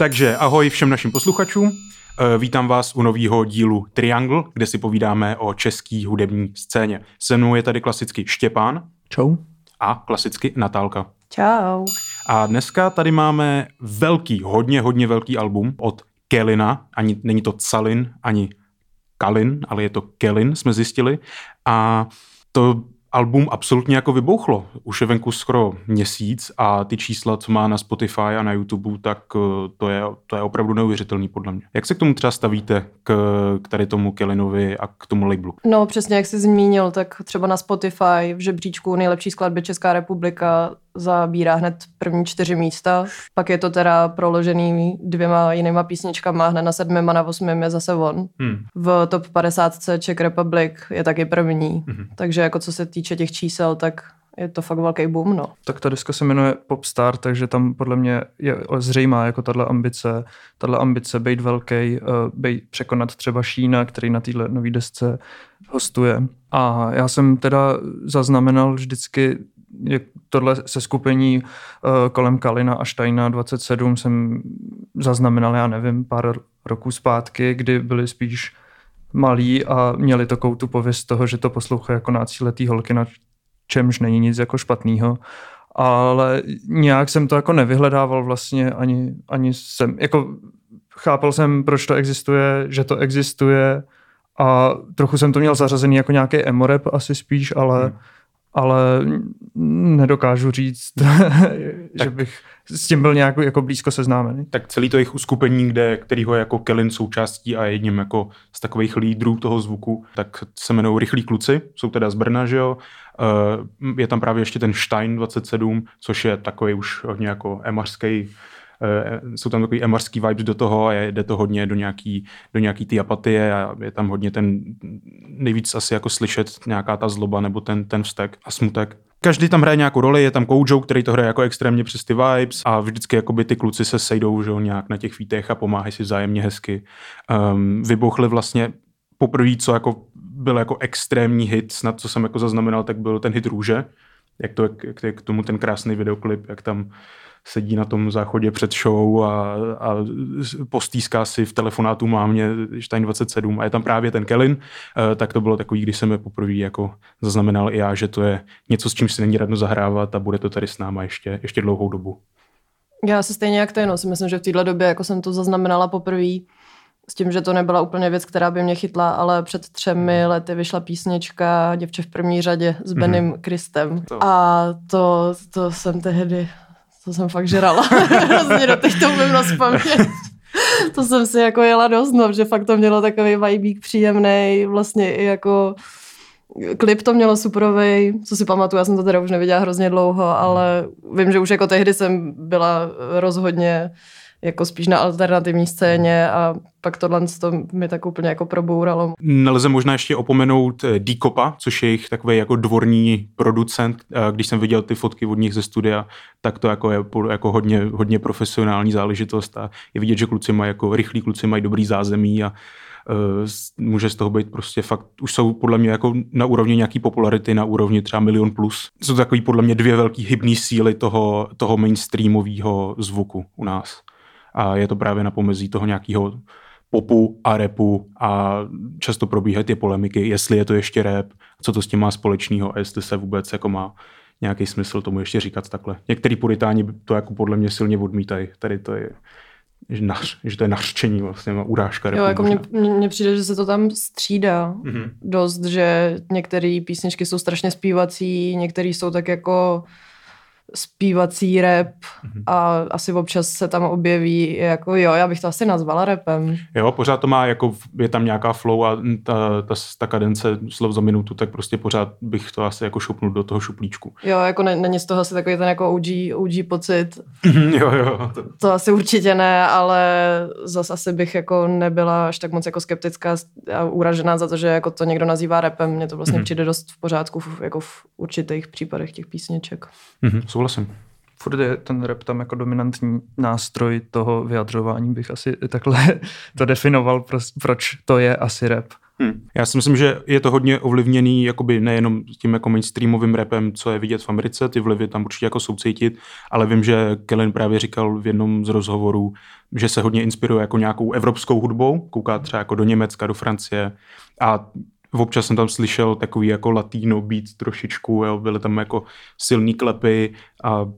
Takže ahoj všem našim posluchačům. Eh, vítám vás u nového dílu Triangle, kde si povídáme o české hudební scéně. Se mnou je tady klasicky Štěpán. Čau. A klasicky Natálka. Čau. A dneska tady máme velký, hodně, hodně velký album od Kelina. Ani není to Calin, ani Kalin, ale je to Kelin, jsme zjistili. A to album absolutně jako vybouchlo. Už je venku skoro měsíc a ty čísla, co má na Spotify a na YouTube, tak eh, to je, to je opravdu neuvěřitelný podle mě. Jak se k tomu třeba stavíte, k, k tady tomu Kellinovi a k tomu labelu? No přesně, jak jsi zmínil, tak třeba na Spotify v žebříčku nejlepší skladby Česká republika zabírá hned první čtyři místa. Pak je to teda proložený dvěma jinýma písničkama, hned na sedmém a na osmém je zase on. Hmm. V top 50 Czech Republic je taky první. Hmm. Takže jako co se týče těch čísel, tak je to fakt velký boom, no. Tak ta deska se jmenuje Popstar, takže tam podle mě je zřejmá jako tahle ambice, tahle ambice být velký, uh, být překonat třeba Šína, který na téhle nový desce hostuje. A já jsem teda zaznamenal vždycky je tohle se skupení uh, kolem Kalina a Štajna 27 jsem zaznamenal, já nevím, pár roků zpátky, kdy byli spíš malí a měli takovou tu pověst toho, že to poslouchají jako nácíletý holky, na čemž není nic jako špatného. Ale nějak jsem to jako nevyhledával vlastně, ani, ani jsem, jako chápal jsem, proč to existuje, že to existuje a trochu jsem to měl zařazený jako nějaký emorep asi spíš, ale hmm ale nedokážu říct, že bych s tím byl nějak jako blízko seznámený. Tak celý to jejich uskupení, kde, kterýho je jako Kellen součástí a jedním jako z takových lídrů toho zvuku, tak se jmenují Rychlí kluci, jsou teda z Brna, že jo. Eh, je tam právě ještě ten Stein 27, což je takový už hodně jako emařský jsou tam takový emarský vibes do toho a jde to hodně do nějaký, do nějaký ty apatie a je tam hodně ten nejvíc asi jako slyšet nějaká ta zloba nebo ten, ten vztek a smutek. Každý tam hraje nějakou roli, je tam Koujo, který to hraje jako extrémně přes ty vibes a vždycky jakoby ty kluci se sejdou že nějak na těch vítech a pomáhají si vzájemně hezky. Um, vybouchli vlastně poprvé, co jako byl jako extrémní hit, snad co jsem jako zaznamenal, tak byl ten hit Růže, jak to, jak, jak k tomu ten krásný videoklip, jak tam sedí na tom záchodě před show a, a postýská si v telefonátu mámě Stein 27 a je tam právě ten Kellen, eh, tak to bylo takový, když jsem je poprvé jako zaznamenal i já, že to je něco, s čím si není radno zahrávat a bude to tady s náma ještě, ještě dlouhou dobu. Já se stejně jak ty, no, si myslím, že v téhle době jako jsem to zaznamenala poprvé s tím, že to nebyla úplně věc, která by mě chytla, ale před třemi lety vyšla písnička Děvče v první řadě s Benem mm-hmm. Kristem. To. A to, to jsem tehdy to jsem fakt žrala. Hrozně do teď to umím rozpamět. to jsem si jako jela dost, no, že fakt to mělo takový vibík příjemný, vlastně i jako klip to mělo superový, co si pamatuju, já jsem to teda už neviděla hrozně dlouho, ale vím, že už jako tehdy jsem byla rozhodně jako spíš na alternativní scéně a pak tohle to mi tak úplně jako probouralo. Nelze možná ještě opomenout eh, Dikopa, což je jejich takový jako dvorní producent. Když jsem viděl ty fotky od nich ze studia, tak to jako je jako hodně, hodně profesionální záležitost a je vidět, že kluci mají jako rychlí kluci mají dobrý zázemí a uh, může z toho být prostě fakt, už jsou podle mě jako na úrovni nějaký popularity, na úrovni třeba milion plus. Jsou takový podle mě dvě velké hybné síly toho, toho mainstreamového zvuku u nás a je to právě na pomezí toho nějakého popu a repu a často probíhají ty polemiky, jestli je to ještě rap, co to s tím má společného a jestli se vůbec jako má nějaký smysl tomu ještě říkat takhle. Některý puritáni to jako podle mě silně odmítají. Tady to je že, nař, že to je nařčení vlastně, urážka. Jo, jako mně přijde, že se to tam střídá mm-hmm. dost, že některé písničky jsou strašně zpívací, některé jsou tak jako zpívací rap mm-hmm. a asi občas se tam objeví jako jo, já bych to asi nazvala rapem. Jo, pořád to má, jako je tam nějaká flow a ta, ta, ta kadence slov za minutu, tak prostě pořád bych to asi jako šupnul do toho šuplíčku. Jo, jako ne, není z toho asi takový ten jako OG, OG pocit. jo, jo. To... to asi určitě ne, ale zas asi bych jako nebyla až tak moc jako skeptická a uražená za to, že jako to někdo nazývá rapem. Mně to vlastně mm-hmm. přijde dost v pořádku v, jako v určitých případech těch písniček. Mm-hmm souhlasím. Furt je ten rap tam jako dominantní nástroj toho vyjadřování, bych asi takhle to definoval, proč to je asi rap. Hmm. Já si myslím, že je to hodně ovlivněný jakoby nejenom tím jako mainstreamovým rapem, co je vidět v Americe, ty vlivy tam určitě jako jsou cítit, ale vím, že Kellen právě říkal v jednom z rozhovorů, že se hodně inspiruje jako nějakou evropskou hudbou, kouká třeba jako do Německa, do Francie a občas jsem tam slyšel takový jako latino beat trošičku, jo, byly tam jako silný klepy a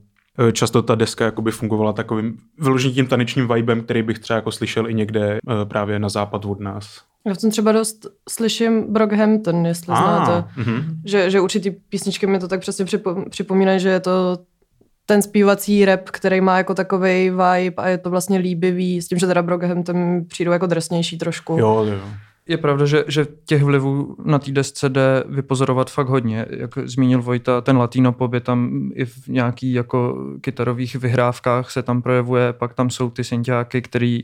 e, často ta deska jakoby fungovala takovým vyložením tím tanečním vibem, který bych třeba jako slyšel i někde e, právě na západ od nás. Já v tom třeba dost slyším Brockhampton, jestli ah, znáte. Mm-hmm. Že, že určitý písničky mi to tak přesně připomínají, že je to ten zpívací rap, který má jako takový vibe a je to vlastně líbivý, s tím, že teda Brockhampton přijdou jako drsnější trošku. Jo, jo. Je pravda, že, že těch vlivů na té desce jde vypozorovat fakt hodně. Jak zmínil Vojta, ten latino pop je tam i v nějakých jako kytarových vyhrávkách se tam projevuje, pak tam jsou ty synťáky, který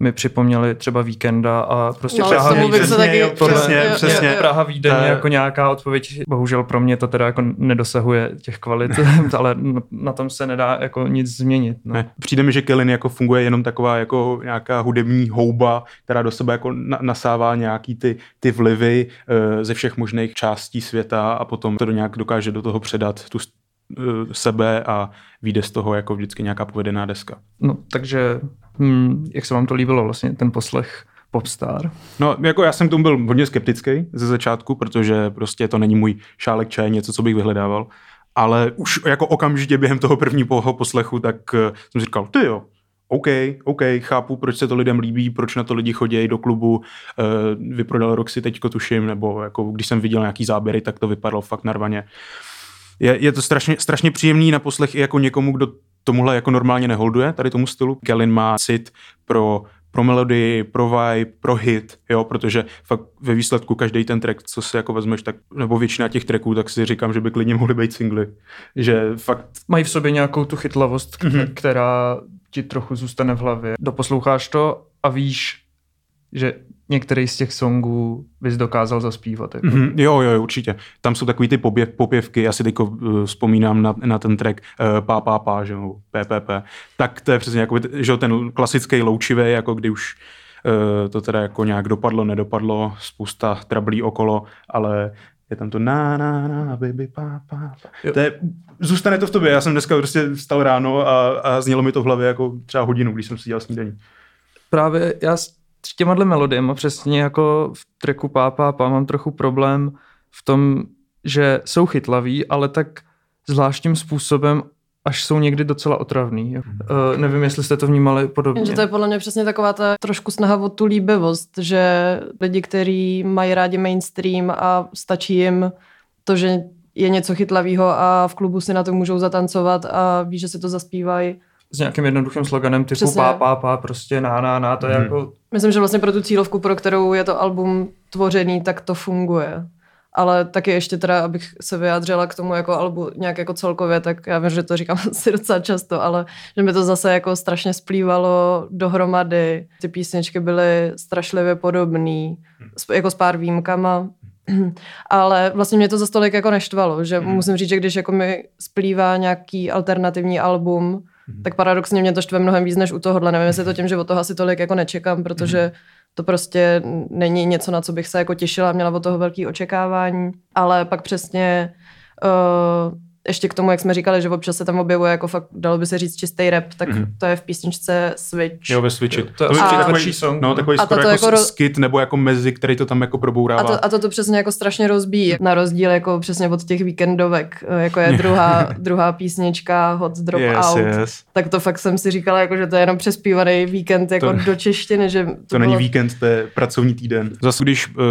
mi připomněli třeba víkenda a prostě no, Praha Vídeň. Přesně, taky, jo, přesně, jo, přesně. Jo, jo. Praha Vídeň je jako nějaká odpověď. Bohužel pro mě to teda jako nedosahuje těch kvalit, ale na tom se nedá jako nic změnit. No. Ne, přijde mi, že Kellen jako funguje jenom taková jako nějaká hudební houba, která do sebe jako na, nasává nějaký ty, ty vlivy e, ze všech možných částí světa a potom to do nějak dokáže do toho předat tu sebe a vyjde z toho jako vždycky nějaká povedená deska. No, takže Hmm, jak se vám to líbilo vlastně, ten poslech Popstar? No, jako já jsem k tomu byl hodně skeptický ze začátku, protože prostě to není můj šálek čaje, něco, co bych vyhledával. Ale už jako okamžitě během toho prvního poslechu, tak eh, jsem si říkal, ty jo, OK, OK, chápu, proč se to lidem líbí, proč na to lidi chodí do klubu, uh, vyprodal Roxy teďko tuším, nebo jako když jsem viděl nějaký záběry, tak to vypadalo fakt narvaně. Je, je to strašně, strašně příjemný na poslech i jako někomu, kdo tomuhle jako normálně neholduje, tady tomu stylu. Kellen má cit pro pro melodii, pro vibe, pro hit, jo, protože fakt ve výsledku každý ten track, co si jako vezmeš, tak, nebo většina těch tracků, tak si říkám, že by klidně mohly být singly. Že fakt... Mají v sobě nějakou tu chytlavost, mm-hmm. která ti trochu zůstane v hlavě. Doposloucháš to a víš, že některý z těch songů bys dokázal zaspívat. Jako. Mm-hmm, jo, jo, určitě. Tam jsou takový ty popěv, popěvky, já si teď uh, vzpomínám na, na ten track uh, Pá, pá, pá, že jo, PPP. Tak to je přesně jako, že ten klasický loučivý, jako kdy už uh, to teda jako nějak dopadlo, nedopadlo, spousta trablí okolo, ale je tam to na, na, na, baby, pá, pá, pá. To je, zůstane to v tobě. Já jsem dneska prostě vstal ráno a, a znělo mi to v hlavě jako třeba hodinu, když jsem si dělal snídaní. Právě já s těma melodiemi přesně jako v treku Pá, pá, pá mám trochu problém v tom, že jsou chytlaví, ale tak zvláštním způsobem až jsou někdy docela otravný. Uh, nevím, jestli jste to vnímali podobně. Že to je podle mě přesně taková ta trošku snaha o tu líbivost, že lidi, kteří mají rádi mainstream a stačí jim to, že je něco chytlavého a v klubu si na to můžou zatancovat a ví, že si to zaspívají, s nějakým jednoduchým sloganem typu Přesně. pá, pá, pá, prostě na, na, na, to je mhm. jako... Myslím, že vlastně pro tu cílovku, pro kterou je to album tvořený, tak to funguje. Ale taky ještě teda, abych se vyjádřila k tomu jako albu nějak jako celkově, tak já vím, že to říkám asi docela často, ale že mi to zase jako strašně splývalo dohromady. Ty písničky byly strašlivě podobné, jako s pár výjimkama. Ale vlastně mě to za stolik jako neštvalo, že mm. musím říct, že když jako mi splývá nějaký alternativní album. Tak paradoxně mě to štve mnohem víc než u tohohle. Nevím, jestli to tím, že od toho asi tolik jako nečekám, protože mm-hmm. to prostě není něco, na co bych se jako těšila, měla od toho velký očekávání, ale pak přesně uh, ještě k tomu, jak jsme říkali, že občas se tam objevuje jako fakt, dalo by se říct, čistý rap, tak mm-hmm. to je v písničce Switch. Jo, ve Switchi. To, to je takový song. No, takový a skoro to jako, jako skit nebo jako mezi, který to tam jako probourává. A to, a to, to přesně jako strašně rozbíjí, na rozdíl jako přesně od těch víkendovek, jako je druhá, druhá písnička Hot Drop yes, Out. Yes. Tak to fakt jsem si říkala, jako, že to je jenom přespívaný víkend jako to, do češtiny. Že to, to bylo... není víkend, to je pracovní týden. Zase když uh,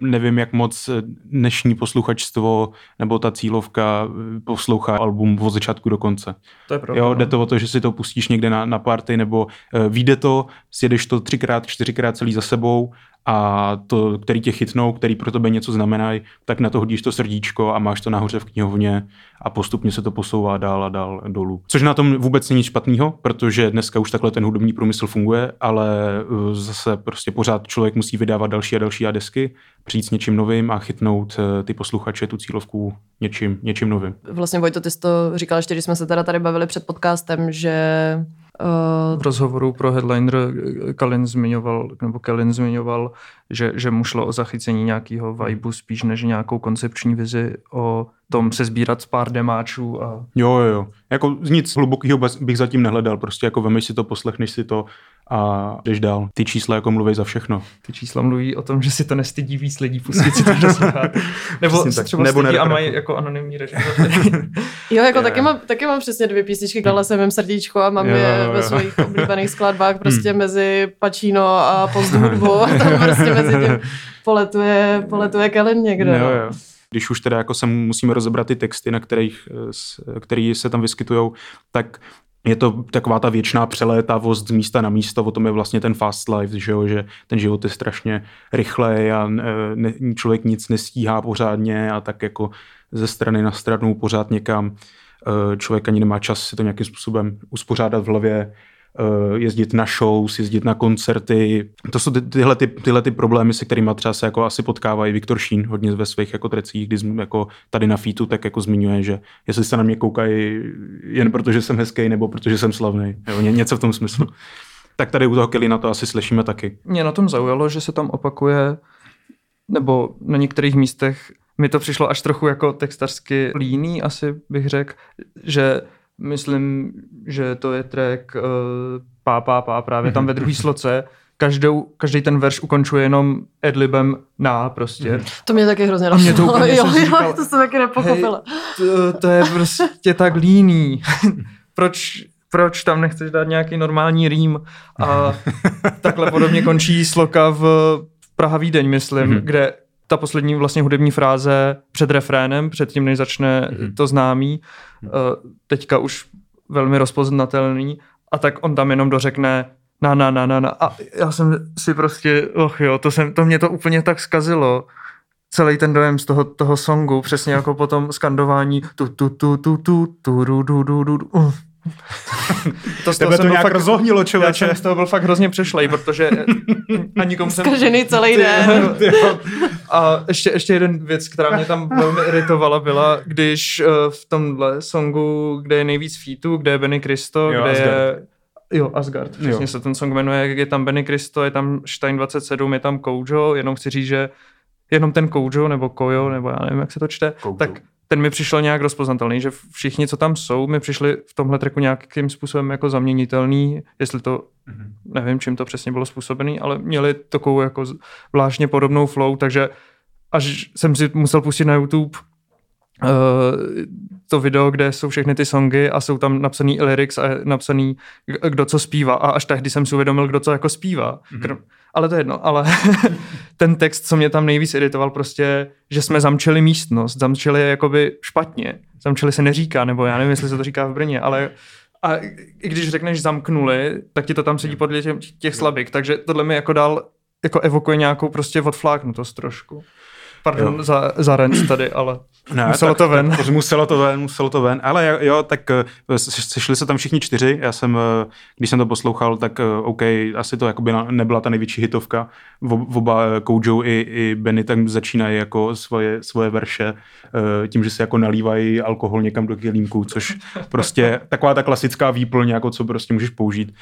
nevím, jak moc dnešní posluchačstvo nebo ta cílovka poslouchá album od začátku do konce. To je pravda. Jo, jde no. to o to, že si to pustíš někde na, na party, nebo uh, vyjde to, sjedeš to třikrát, čtyřikrát celý za sebou a to, který tě chytnou, který pro tebe něco znamenají, tak na to hodíš to srdíčko a máš to nahoře v knihovně a postupně se to posouvá dál a dál dolů. Což na tom vůbec není špatného, protože dneska už takhle ten hudební průmysl funguje, ale uh, zase prostě pořád člověk musí vydávat další a další desky, přijít s něčím novým a chytnout uh, ty posluchače, tu cílovku něčím, něčím novým. Vlastně Vojto, ty jsi to říkal ještě, když jsme se teda tady bavili před podcastem, že v rozhovoru pro Headliner Kalin zmiňoval, nebo Kalin zmiňoval, že, že mu šlo o zachycení nějakého vibu spíš než nějakou koncepční vizi o tom se sbírat pár demáčů. A... Jo, jo, jo. Jako nic hlubokého bych zatím nehledal. Prostě jako vemeš si to, poslechneš si to a jdeš dál. Ty čísla jako mluví za všechno. Ty čísla mluví o tom, že si to nestydí víc lidí pustit si to do Nebo tak. třeba Nebo stydí a mají jako anonymní režim. jo, jako taky mám, taky mám přesně dvě písničky, klala jsem jim srdíčko a mám jo, je jo, ve svých oblíbených skladbách prostě hmm. mezi Pačíno a pozdní hudbu a tam prostě mezi tím poletuje, poletuje Kellen někde. Jo, no. jo když už teda jako se musíme rozebrat ty texty, na kterých, který se tam vyskytují, tak je to taková ta věčná přelétavost z místa na místo, o tom je vlastně ten fast life, že, jo, že ten život je strašně rychlej a ne, člověk nic nestíhá pořádně a tak jako ze strany na stranu pořád někam. E, člověk ani nemá čas si to nějakým způsobem uspořádat v hlavě, jezdit na shows, jezdit na koncerty. To jsou ty, tyhle, ty, tyhle ty problémy, se kterými třeba se jako asi potkávají Viktor Šín hodně ve svých jako trecích, kdy jako tady na featu tak jako zmiňuje, že jestli se na mě koukají jen proto, že jsem hezký nebo protože jsem slavný. Jo, ně, něco v tom smyslu. tak tady u toho Kelly to asi slyšíme taky. Mě na tom zaujalo, že se tam opakuje, nebo na některých místech mi to přišlo až trochu jako textařsky líný, asi bych řekl, že myslím, že to je track uh, pá, pá, pá, právě tam ve druhé sloce, každou, každý ten verš ukončuje jenom adlibem na prostě. To mě taky hrozně A mě to úplně jo, jo, říkal, to jsem taky nepochopila. Hej, to, to, je prostě tak líný. proč, proč tam nechceš dát nějaký normální rým a takhle podobně končí sloka v Praha Vídeň, myslím, mm-hmm. kde ta poslední vlastně hudební fráze před refrénem, před tím, než začne mm-hmm. to známý, mhm. eh, teďka už velmi rozpoznatelný, a tak on tam jenom dořekne na, na, na, na, na. A já jsem si prostě, och jo, to, jsem, to mě to úplně tak skazilo celý ten dojem z toho, toho songu, přesně jako potom skandování tu tu tu tu tu tu ru, du du du, du. Uh to, Tebe to nějak fakt, rozhohnilo, člověče. Já jsem z toho byl fakt hrozně přešlej, protože ani komu jsem... Zkažený celý den. A ještě, ještě jeden věc, která mě tam velmi iritovala, byla, když uh, v tomhle songu, kde je nejvíc featů, kde je Benny Cristo, jo, kde Asgard. je Jo, Asgard, přesně jo. se ten song jmenuje, je tam Benny Cristo, je tam Stein 27, je tam Koujo, jenom chci říct, že jenom ten Koujo, nebo Kojo, nebo já nevím, jak se to čte, Koujo. tak ten mi přišel nějak rozpoznatelný, že všichni, co tam jsou, mi přišli v tomhle treku nějakým způsobem jako zaměnitelný, jestli to, mm-hmm. nevím, čím to přesně bylo způsobený, ale měli takovou jako zvláštně podobnou flow, takže až jsem si musel pustit na YouTube to video, kde jsou všechny ty songy a jsou tam napsaný lyrics a napsaný, kdo co zpívá a až tehdy jsem si uvědomil, kdo co jako zpívá. Mm-hmm ale to je jedno. Ale ten text, co mě tam nejvíc iritoval, prostě, že jsme zamčili místnost, zamčili jakoby špatně. Zamčili se neříká, nebo já nevím, jestli se to říká v Brně, ale a i když řekneš zamknuli, tak ti to tam sedí podle těch, těch slabik, takže tohle mi jako dál jako evokuje nějakou prostě odfláknutost trošku. Pardon jo. za, za renc tady, ale ne, muselo tak, to ven. Tak, muselo to ven, muselo to ven. Ale jo, tak eh, sešli se tam všichni čtyři. Já jsem, eh, když jsem to poslouchal, tak eh, OK, asi to jakoby nebyla ta největší hitovka. V, oba Kojo i, i Benny tam začínají jako svoje, svoje verše tím, že se jako nalívají alkohol někam do kelímku, což prostě taková ta klasická výplň, jako co prostě můžeš použít.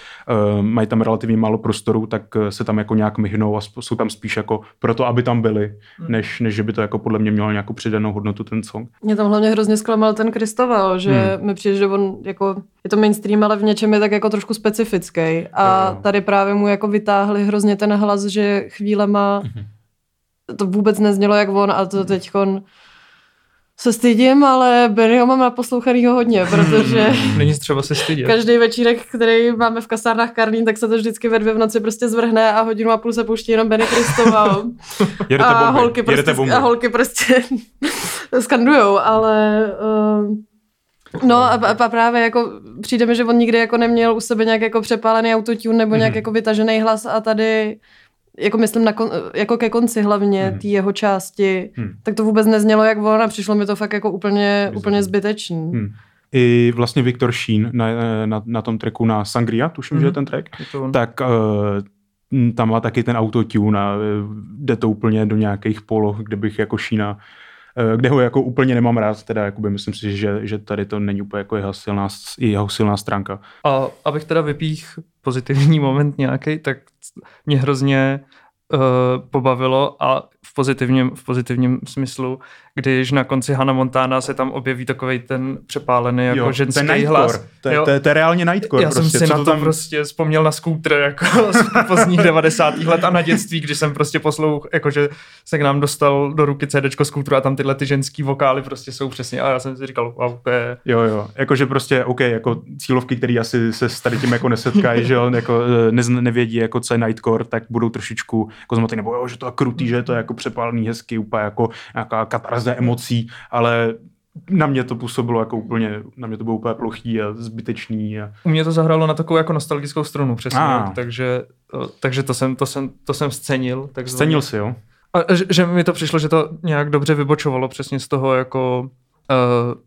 Mají tam relativně málo prostoru, tak se tam jako nějak myhnou a jsou tam spíš jako proto, aby tam byli, hmm. než, než že by to jako podle mě mělo nějakou přidanou hodnotu ten song. Mě tam hlavně hrozně zklamal ten Kristoval, že hmm. mi přijde, že on jako, je to mainstream, ale v něčem je tak jako trošku specifický. A jo. tady právě mu jako vytáhli hrozně ten hlas, že chvílema hmm. to vůbec neznělo jak on a to teď on se stydím, ale Bennyho mám naposlouchanýho hodně, protože Není třeba se stydět. každý večírek, který máme v kasárnách Karlín, tak se to vždycky ve dvě v noci prostě zvrhne a hodinu a půl se pouští jenom Benny Kristova. a, holky prostě, a holky prostě skandujou, ale uh, No a, a právě jako přijde mi, že on nikdy jako neměl u sebe nějak jako přepálený autotune nebo nějak mm-hmm. jako vytažený hlas a tady jako myslím na kon, jako ke konci hlavně hmm. té jeho části, hmm. tak to vůbec neznělo jak on a přišlo mi to fakt jako úplně, úplně zbytečný. Hmm. I vlastně Viktor Sheen na, na, na tom tracku na Sangria, tuším, hmm. že je mhm. ten track, je to tak uh, tam má taky ten autotune a jde to úplně do nějakých poloh, kde bych jako Sheena eh, kde ho jako úplně nemám rád, teda jakoby myslím si, že, že tady to není úplně jako jeho silná, jeho silná stránka. A abych teda vypích pozitivní moment nějaký, tak mě hrozně uh, pobavilo a v pozitivním, v pozitivním smyslu, když na konci Hannah Montana se tam objeví takový ten přepálený jako jo, ženský ten hlas. To, je, to, je, to je reálně Nightcore. Já prostě. jsem si Co na to tam... prostě vzpomněl na skútr jako z pozdních 90. let a na dětství, když jsem prostě poslouch, jakože se k nám dostal do ruky CD skútru a tam tyhle ty ženský vokály prostě jsou přesně a já jsem si říkal, wow, to je... Jo, jo, jakože prostě, OK, jako cílovky, které asi se s tady tím jako nesetkají, že jo, jako eh, ne, nevědí, jako co je Nightcore, tak budou trošičku jako zmaty, nebo jo, že to je krutý, že to je jako přepálený, hezký, úplně jako nějaká katarze emocí, ale na mě to působilo jako úplně, na mě to bylo úplně plochý a zbytečný. A... U mě to zahrálo na takovou jako nostalgickou strunu, přesně, a. takže, takže to jsem, to jsem, to jsem scenil. Tak Scenil si, jo? A že, že mi to přišlo, že to nějak dobře vybočovalo přesně z toho jako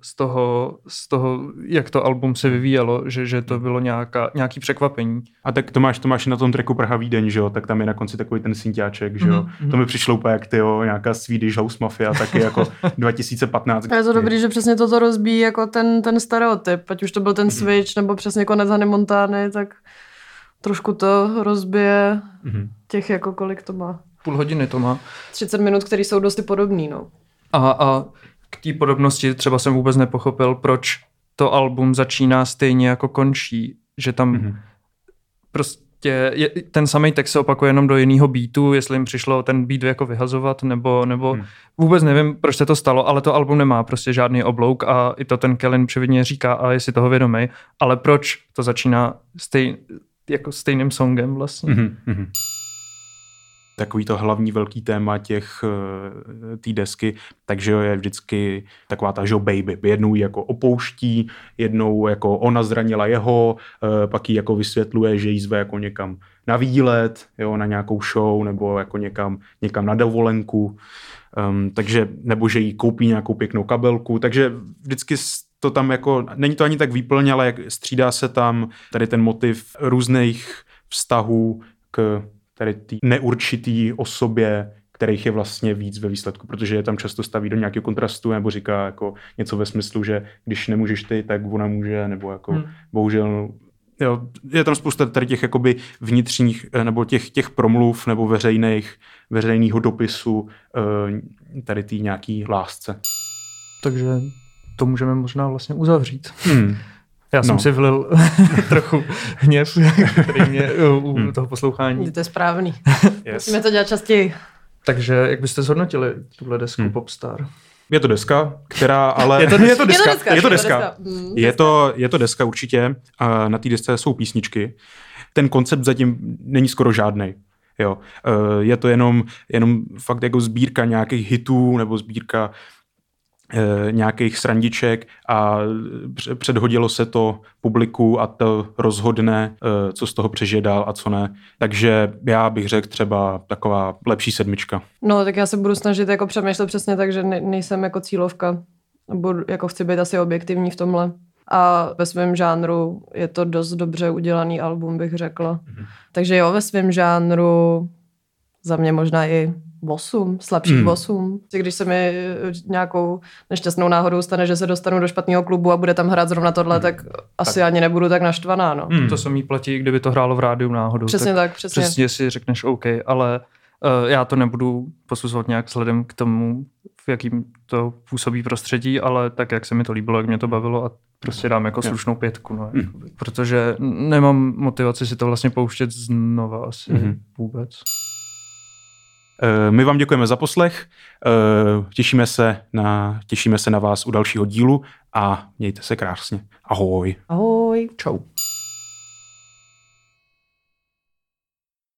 z toho, z toho, jak to album se vyvíjelo, že, že to bylo nějaká, nějaký překvapení. A tak to máš, to máš na tom tracku Praha Vídeň, že jo, tak tam je na konci takový ten synťáček, že jo. Mm-hmm. To mi přišlo úplně jak ty jo, nějaká Swedish House Mafia, taky jako 2015. A je to dobrý, že přesně toto rozbíjí jako ten, ten stereotyp, ať už to byl ten mm-hmm. Switch, nebo přesně konec Hany Montány, tak trošku to rozbije mm-hmm. těch jako kolik to má. Půl hodiny to má. 30 minut, které jsou dosti podobný, no. A, a k té podobnosti třeba jsem vůbec nepochopil, proč to album začíná stejně jako končí, že tam mm-hmm. prostě je, ten samý text se opakuje jenom do jiného beatu, jestli jim přišlo ten beat jako vyhazovat, nebo, nebo hmm. vůbec nevím, proč se to stalo, ale to album nemá prostě žádný oblouk a i to ten Kellen přividně říká a je si toho vědomý, ale proč to začíná stej, jako stejným songem vlastně. Mm-hmm takový to hlavní velký téma těch eh, té desky, takže je vždycky taková ta, že baby. Jednou ji jako opouští, jednou jako ona zranila jeho, eh, pak ji jako vysvětluje, že jí zve jako někam na výlet, jo, na nějakou show nebo jako někam, někam na dovolenku. Um, takže, nebo že jí koupí nějakou pěknou kabelku, takže vždycky to tam jako, není to ani tak výplně, ale střídá se tam tady ten motiv různých vztahů k tady té neurčitý osobě, kterých je vlastně víc ve výsledku, protože je tam často staví do nějakého kontrastu nebo říká jako něco ve smyslu, že když nemůžeš ty, tak ona může, nebo jako hmm. bohužel jo, je tam spousta tady těch jakoby vnitřních, eh, nebo těch, těch promluv, nebo veřejných, veřejného dopisu eh, tady té nějaký lásce. Takže to můžeme možná vlastně uzavřít. Hmm. Já jsem no. si vlil trochu hněv, který mě u hmm. toho poslouchání. To je správný. yes. Musíme to dělat častěji. Takže jak byste zhodnotili tuhle desku hmm. Popstar? Je to deska, která ale... je, to, je to deska. Je to deska. Je to, je to deska určitě. Na té desce jsou písničky. Ten koncept zatím není skoro žádný. Jo. E, je to jenom, jenom fakt jako sbírka nějakých hitů nebo sbírka nějakých srandiček a předhodilo se to publiku a to rozhodne, e, co z toho přežije dál a co ne. Takže já bych řekl třeba taková lepší sedmička. No, tak já se budu snažit jako přemýšlet přesně tak, že ne, nejsem jako cílovka. Budu, jako chci být asi objektivní v tomhle. A ve svém žánru je to dost dobře udělaný album, bych řekla. Mm-hmm. Takže jo, ve svém žánru za mě možná i 8, slabších hmm. 8. Když se mi eh, nějakou nešťastnou náhodou stane, že se dostanu do špatného klubu a bude tam hrát zrovna tohle, hmm. tak asi tak. ani nebudu tak naštvaná. No. Hmm. To mi platí, kdyby to hrálo v rádiu náhodou. Přesně tak, tak přesně. Přesně si řekneš OK, ale uh, já to nebudu posuzovat nějak vzhledem k tomu, v jakým to působí prostředí, ale tak, jak se mi to líbilo, jak mě to bavilo a prostě dám jako slušnou pětku, no, hmm. protože nemám motivaci si to vlastně pouštět znova asi hmm. vůbec. Eh, my vám děkujeme za poslech, eh, těšíme se na, těšíme se na vás u dalšího dílu a mějte se krásně. Ahoj. Ahoj. Čau.